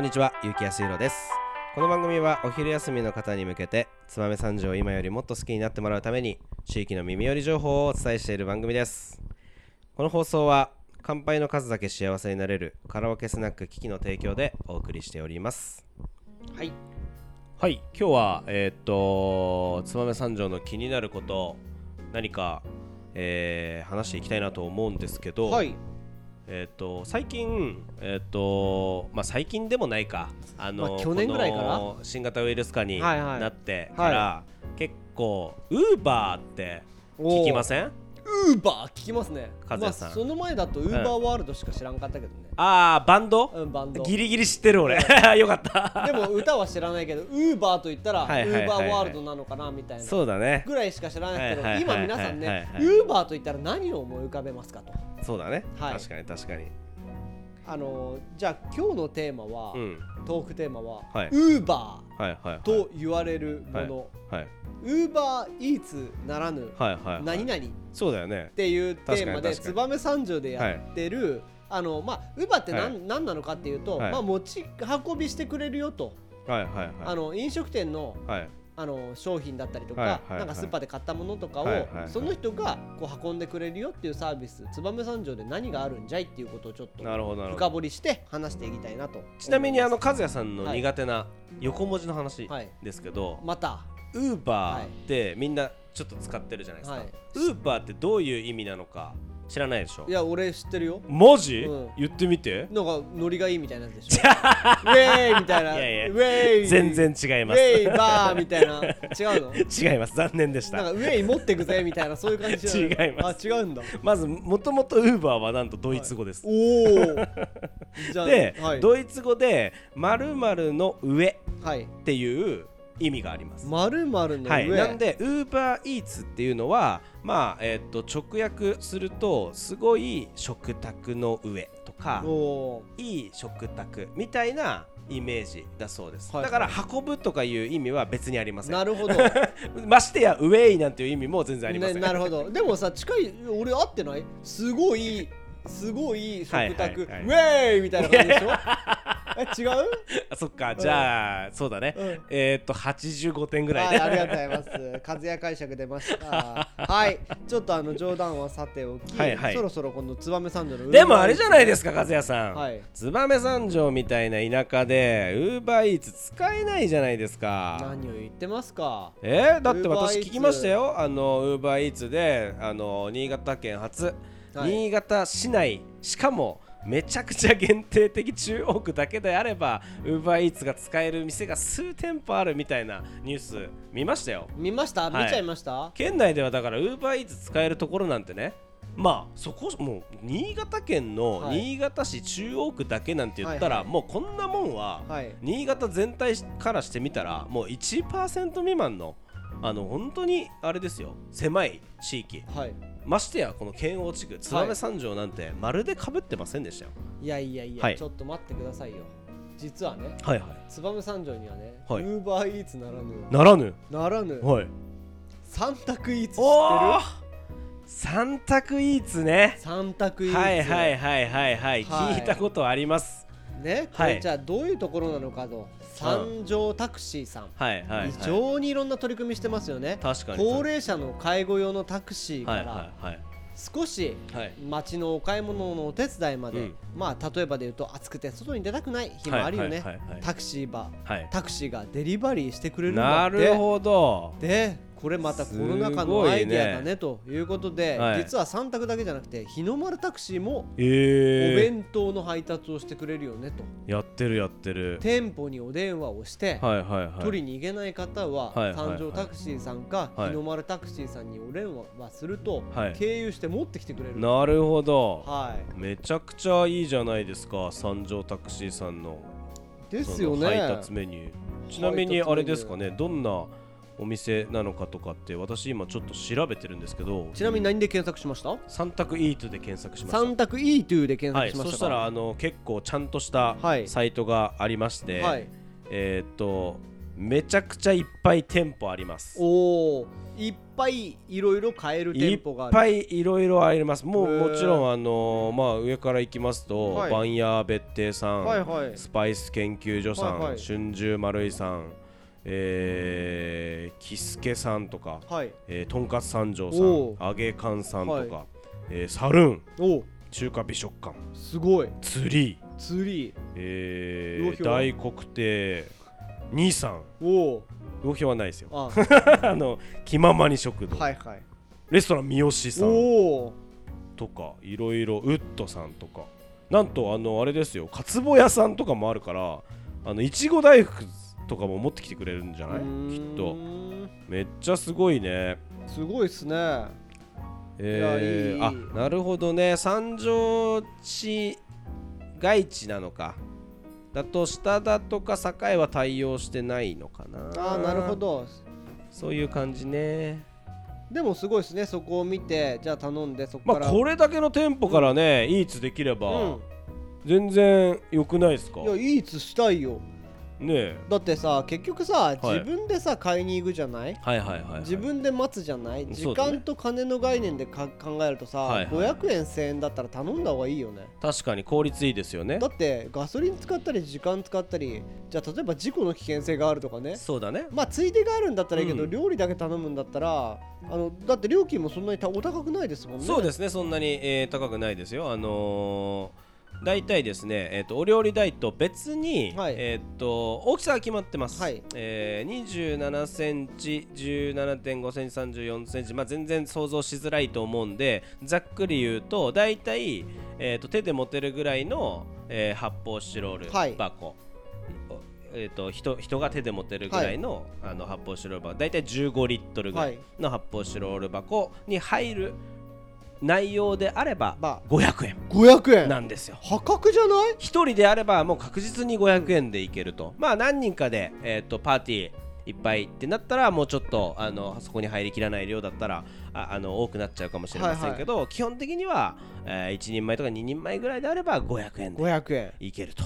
こんにちは、ゆうきやすいろです。この番組はお昼休みの方に向けて、燕三条を今よりもっと好きになってもらうために、地域の耳寄り情報をお伝えしている番組です。この放送は、乾杯の数だけ幸せになれるカラオケスナック機器の提供でお送りしております。はいはい、今日は、えーっと、燕三条の気になること、何か、えー話していきたいなと思うんですけど、はいえっ、と最近えっ、とまあ最近でもないか。あの、まあ去年ぐらいから？この新型ウイルス化にはいはい。なってから、結構ウーバーって聞きません？ウーバー聞きますね。和也さん。まあ、その前だとウーバーワールドしか知らんかったけどね、ああバンド、うん、バンド。ギリギリ知ってる俺。よかった。でも歌は知らないけどウーバーと言ったらウはいはいはいはい。ーバーワールドなのかなみたいなそうだね。ぐらいしか知らないけどはいはいはい今皆さんはいねウーバーと言ったら何を思い浮かべますかと。そうだね、はい。確かに確かにあのーじゃあ今日のテーマは、うん。トークテーマは、はい。ウーバはいはいはい。ーと言われるもの、はい。ウーバーイーツならぬはいはいはい。何々っそうだよね。ていうテーマで燕三条でやってる、あのまあウーバーって何,、はい。何なのかっていうと、はい。まあ持ち運びしてくれるよと、はいはいはい。あの飲食店のはいあの商品だったりとか、はいはいはい。なんかスーパーで買ったものとかを、はいはいはい。その人がこう運んでくれるよっていうサービス燕三条で何があるんじゃいっていうことをちょっと深ど掘りして話していきたいなと。ちなみにあのか和也さんの苦手な横文字の話はい。ですけど、また。ウーバーってみんなちょっと使ってるじゃないですか、はい。ウーバーってどういう意味なのか知らないでしょ。いや俺知ってるよ。マジ、うん。言ってみて。なんかノリがいいみたいなでしょ ウェーイみたいな。いやいや。ウェーイ。全然違いまウすェイバーみたいな。違うの？違います。残念でした。なんかウェイ持ってくぜみたいなそういう感じじゃない？違います。あ違うんだ。まずもともとウーバーはなんとドイツ語です、おお じゃあで、はい。ドイツ語で〇〇の上はい。っていう意味があります。まるまるの上、はい、なんで UberEats っていうのはまあえっと直訳するとすごい食卓の上とかいい食卓みたいなイメージだそうです、はいだから運ぶとかいう意味は別にありません。なるほど。ましてやウェイなんていう意味も全然ありません、ね、なるほど。でもさ近い俺合ってない？すごいすごい食卓、はいはいウェイみたいな感じでしょ？え 違う？あそっか。じゃあ、そうだね、うん。えーっと85点ぐらいはい、で、ありがとうございます。和也解釈出ました。はい、ちょっとあの冗談はさておき、はいはい。そろそろこの燕三条のでもあれじゃないですか和也さん、はい。燕三条みたいな田舎で UberEats 使えないじゃないですか。何を言ってますか。えー、だって私 Uber Eats 聞きましたよ。あの UberEats であの新潟県初、はい。新潟市内しかもめちゃくちゃ限定的中央区だけであれば UberEats が使える店が数店舗あるみたいなニュース見ましたよ。見ました、はい。見ちゃいました？県内ではだから UberEats 使えるところなんてね。まあそこもう新潟県のはい。新潟市中央区だけなんて言ったら、はいはい。もうこんなもんははい。新潟全体からしてみたらもう1%未満のあの本当にあれですよ。狭い地域。はい。ましてやこの県央地区燕三条なんてまるでかぶってませんでしたよ。いやいやいや、はい。ちょっと待ってくださいよ。実はね、はいは燕三条にはね、ウはい。ーバーイーツならぬ、いならぬ。ならぬ、はい。三択イーツ知っておるー！三択イーツね。三択イーツ。はいはいはいはいはい。はい。聞いたことありますね、こはい。れじゃあどういうところなのかと、三条タクシーさん。はいはいはい。非常にいろんな取り組みしてますよね。高齢者の介護用のタクシーかはいら少しはい。街のお買い物のお手伝いまで、うん。まあ例えばで言うと暑くて外に出たくない日もあるよね。はいはいはいはい。タクシーバはい。タクシーがデリバリーしてくれるんだって。なるほど。でこれまたコロナ禍のアイデアだねということで、はい。実は3択だけじゃなくて日の丸タクシーもおえー、弁当の配達をしてくれるよねと、やってるやってる。店舗にお電話をして、はいはいはい。取りに行けない方は、はいはい三条タクシーさんか、はい。日の丸タクシーさんにお電話すると、はい。経由して持ってきてくれる。なるほど。はい。めちゃくちゃいいじゃないですか三条タクシーさんのですよの配達メニュー。ちなみにあれですかねどんなお店なのかとかって私今ちょっと調べてるんですけどちなみに何で検索しました？三択イートで検索しました。三択 E2 で検はい、索しました。かそしたらあの結構ちゃんとしたはい。サイトがありまして、はい。えーっとめちゃくちゃいっぱい店舗あります。おおいっぱいいろいろ買えるいっ店舗がある。ぱいいろいろあります。もうもちろんあのまあ上から行きますと、はい。バンヤー別邸さん、はいはい。スパイス研究所さん、はいはい。春秋丸井さんえー、キスケさんとか、はい。えー、とんかつ三条さんお揚げ缶さんとか、はえーサルーンお中華美食館すごい。ツリー、ツリー。えー、魚評は大黒亭兄さん。おお魚評はないですよ。ああ。の気ままに食堂、はいはい。レストラン三好さん。おおとかいろいろウッドさんとか。なんとあのあれですよ。かつぼ屋さんとかもあるからあのいちご大福とかも持ってきてくれるんじゃない？きっと。めっちゃすごいね。すごいっすね。えー、いやいあなるほどね。三条市街地なのか。だと下田とか栄は対応してないのかな。ああなるほど。そういう感じね。でもすごいですね。そこを見てじゃあ頼んでそこまあから、これだけの店舗からね、イーツできれば、うん。全然良くないですか？いやいいつしたいよねえ。だってさ結局さ、い。自分でさ買いに行くじゃない？はいはいはい、はい、自分で待つじゃない？ね。間と金の概念でか考えるとさ、はいはい。500円1000円だったら頼んだ方がいいよね。確かに効率いいですよね。だってガソリン使ったり時間使ったりじゃあ例えば事故の危険性があるとかね。そうだね。まあついでがあるんだったらいいけど、うん。料理だけ頼むんだったらあのだって料金もそんなにたお高くないですもんね。そうですね。そんなに、えー高くないですよ。あのー大体ですね、えー、とお料理代と別に、はい。えー、と大きさが決まってます、はい。えー、27センチ17.5センチ34センチ、まあ、全然想像しづらいと思うんでざっくり言うと大体、えー、と手で持てるぐらいの、えー発泡スチロールはい。箱、えー、と人人が手で持てるぐらいの,、あの発泡スチロール箱。大体15リットルぐらいの発泡スチロール箱に入る内容であればま500円500円。なんですよ。破格じゃない？一人であればもう確実に500円でいけると、まあ何人かで、えー、とパーティーいっぱいってなったらもうちょっとあのそこに入りきらない量だったらああの多くなっちゃうかもしれませんけど、基本的には、え1人前とか2人前ぐらいであれば500円で500円。いけると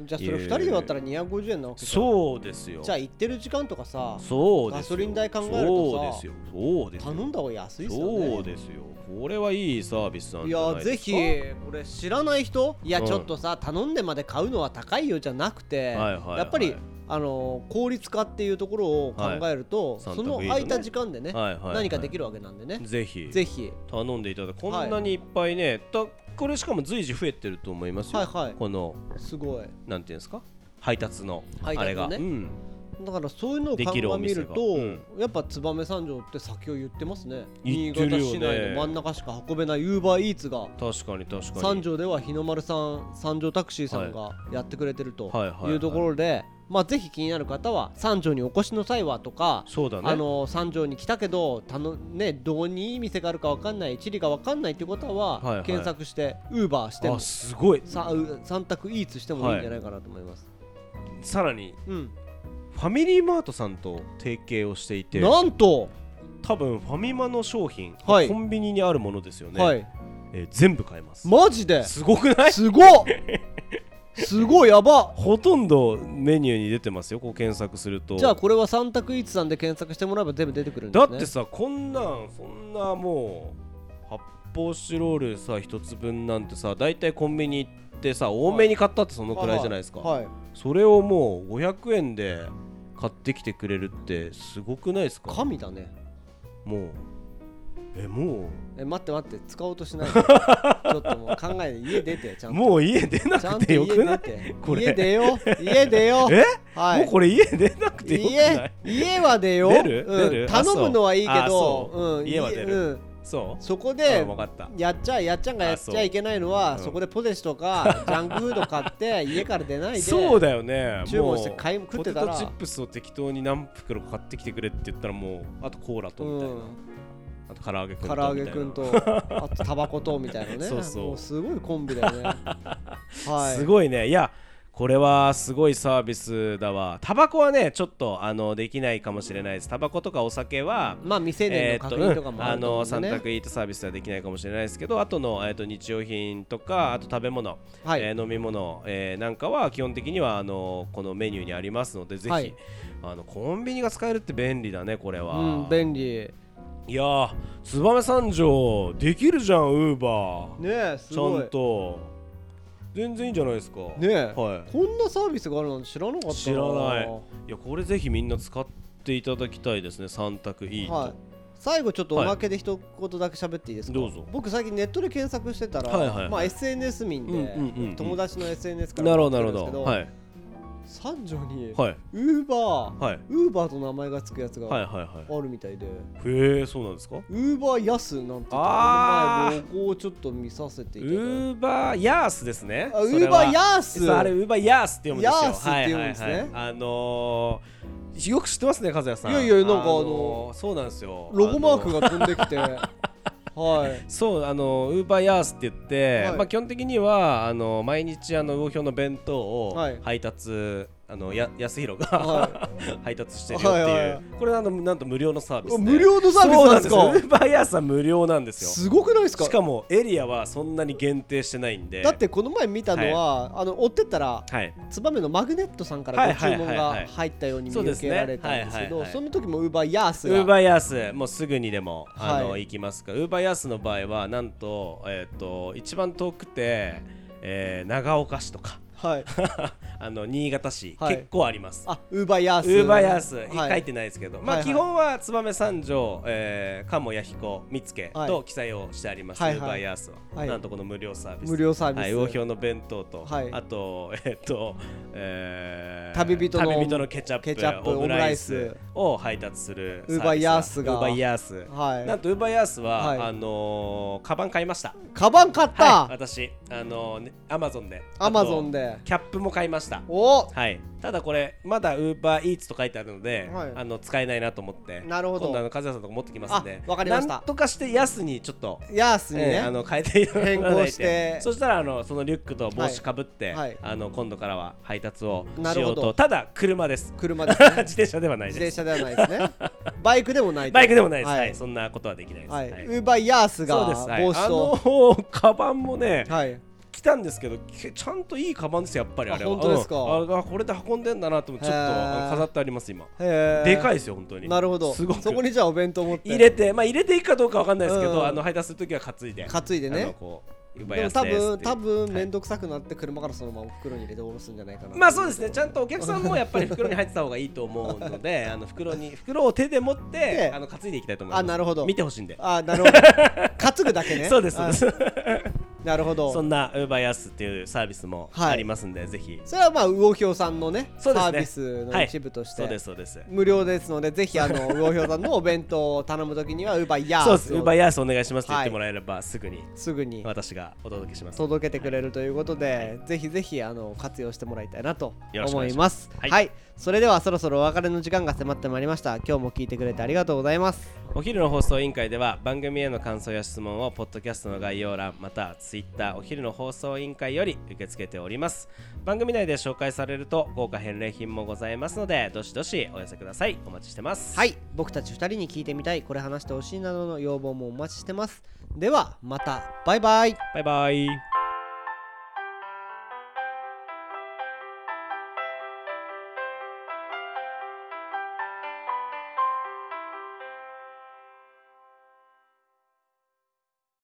じゃあそれ2人で割ったら250円なわけそうですよ。じゃあ行ってる時間とかさそうですよ。ガソリン代考えるとさそうですよ。そうですよ。頼んだ方が安いっすよね。そうですよ。これはいいサービスなんいじゃないですか。やぜひこれ知らない人いやうんちょっとさ、頼んでまで買うのは高いよじゃなくて、はいはいはい。やっぱりあのー効率化っていうところを考えると、はい。その空いた時間でね、はいはいはい。何かできるわけなんでね、ぜひ。ぜひ。頼んでいただこんなにいっぱいね、たこれしかも随時増えてると思いますよ、はいはい。このすごい。なんていうんですか？配達のあれが、うん、だからそういうのをできると、うん。やっぱ燕三条って先を言ってますね。ね。新潟市内の真ん中しか運べないウーバーイーツが。確かに確かに。三条では日の丸さん三条タクシーさんがやってくれてるとはいはいはい。いうところで、まあぜひ気になる方は三条にお越しの際はとか、そうだね。あの三条に来たけどたのねどうにいい店があるかわかんない地理がわかんないっていう方は、はいはい。検索してウーバーしてもあすごい。さう三択イーツしてもいいんじゃないかなと思います、さらにうん。ファミリーマートさんと提携をしていてなんと、多分ファミマの商品、はい。コンビニにあるものですよね、はい。えー全部買えます。マジで？すごくない？すごっ すごいやば。ほとんどメニューに出てますよこう検索すると。じゃあこれは三択イーツさんで検索してもらえば全部出てくるんですね。だってさこんなんそんなもう発泡スチロールさ一つ分なんてさ大体コンビニ行ってさ多めに買ったってそのくらいじゃないですか、はい。それをもう500円で買ってきてくれるってすごくないですか？神だね。もうえもえ待って待って使おうとしないで。ちょっともう考えて家出てちゃと。うんもう家出なちゃんくてよくない？て。これ。家出よ 家出よえ、はい。もうこれ家出なくてよ家家は出よ出る？うん。頼むのはいいけあどそう。うん。家は出る。うん。そう？そこあでやっちゃやっちゃんがやっちゃいけないのはそこでポテチとか ジャンクフード買って家から出ないで。そうだよね。注文して買い食ってたら。ポテトチップスを適当に何袋買ってきてくれって言ったらもうあとコーラとみたいな、うんあと唐揚げくんと唐揚げくんとあとタバコとみたいなね。そうそう。もうすごいコンビだよね。はい。すごいね。いやこれはすごいサービスだわ。タバコはねちょっとあのできないかもしれないです。タバコとかお酒はまあ未成年の確認とかもああると思のうんでね三択イートサービスはできないかもしれないですけどあとの、えー、と日用品とかあと食べ物、はい。えー飲み物、えーなんかは基本的にはあのこのメニューにありますのでぜひ、はい。あのコンビニが使えるって便利だねこれは、うん便利いやー燕三条できるじゃんウーバー。ねえすごい。ちゃんと。全然いいんじゃないですか。ねえ。はこんなサービスがあるなんて知らなかったな。知らない。いいやこれぜひみんな使っていただきたいですね3択いいと、はい。最後ちょっとおまけで一言だけ喋っていいですか、どうぞ。僕最近ネットで検索してたら、はいはいはい。まあ、SNS 民で、うんうんうんうん。友達の SNS からなるほどなるほ見つけんですけどはい三条にはい。ウーバーはい。ウーバーと名前がつくやつがあるみたいで、いへえそうなんですか？ウーバーヤスなんてあ前ロゴをちょっと見させていウただいて。ーバーヤースですね。あウーバーヤースあれウーバーヤースって読むんですよ。ヤースって読むんですね。あのー、よく知ってますね和也さん。いやいやなんかあのーそうなんですよ。ロゴマークがが飛んできてはい。そうあのウーバーヤースって言って、はい。まあ基本的にはあの毎日あの魚標の弁当をはい。配達、あのや安弘が、は配達してるよっていう、はいはい。はいこれあのなんと無料のサービスで。無料のサービスなんですか？でーバーヤースは無料なんですよ。すごくないですか？しかもエリアはそんなに限定してないんで。だってこの前見たのは、あの追ってったらはい。燕のマグネットさんからご注文が入ったように見受けられたんですけはいはいはい。どその時もウーバーヤースウーがバーヤースもうすぐにでもあの、はい行きますか。らウーバーヤースの場合はなんと,、えー、と一番遠くて、えー長岡市とかはい。あの新潟市、はい。結構あります。あウーバーヤース。ウーバーヤース、はい。書いてないですけど、まあ、はいはい。基本は燕三条、えー、鴨弥彦見附はい。と記載をしてあります、はいはい。ウーバーヤースは、はい。なんとこの無料サービス。無料サービス、はい、魚標の弁当と、はい。あと、えっと、えー旅人の旅人のケチャップケチャップオムライオムライススを配達するウーバーヤースが。ウーバーヤース、はい。なんとウーバーヤースは、はい。あのー、カバン買いました。カバン買った、はい、私。あのーね、アマゾンで。アマゾンででキャップも買いました。お！はい、ただこれまだウーバーイーツと書いてあるので、はい。あの使えないなと思って。なるほど。今度あの和也さんとか持ってきますんで。あわかりました。なんとかして安にちょっと、ヤースにね、えーあの変えて変更して。そしたらあのそのリュックと帽子かぶって、はい。はいあの今度からは配達をしなるほど。ようとただ車です。車ですね。自転車ではない自です。転車ではないですね。バイクでもないバイクでもないです、はい。はい。そんなことはできないです、はい。はい。ウーバーヤースが帽子と、のカバンもね、はい。来たんですけどけちゃんといいカバンですよやっぱりあれは。あ本当ですか？うん。ああこれで運んでんだなと思ってちょっと飾ってあります今。でかいですよ本当に。なるほど。すごく。そこにじゃあお弁当持って。入れてまあ入れていくかどうかわかんないですけど、うん。あの配達するときは担いで。担いでね。こう奪いでも多分多分面倒くさくなって車からそのまま袋に入れて下ろすんじゃないかな。まあそうですね。ちゃんとお客さんもやっぱり袋に入ってた方がいいと思うので あの袋に袋を手で持ってであの担いでいきたいと思います。あなるほど。見てほしいんで、あなるほど。担ぐだけね。そうですそうです。あなるほど。そんなウーバーヤスっていうサービスもはい。ありますんで、ぜひ。それはまあ魚氷さんのねね。サービスの一部として、そうですそうです。無料ですのでぜひあの 魚氷さんのお弁当を頼むときにはウーバーヤそうです。ースをウーバーヤスお願いしますって言ってもらえれば、すぐにすぐに私がお届けします。届けてくれるということで、ぜひぜひあの活用してもらいたいなと思います。はい。はい、それではそろそろお別れの時間が迫ってまいりました。今日も聞いてくれてありがとうございます。お昼の放送委員会では番組への感想や質問をポッドキャストの概要欄またツイッターお昼の放送委員会より受け付けております。番組内で紹介されると豪華返礼品もございますのでどしどしお寄せください。お待ちしてます。はい。僕たち2人に聞いてみたいこれ話してほしいなどの要望もお待ちしてます。ではまた。バイバイ。バイバイ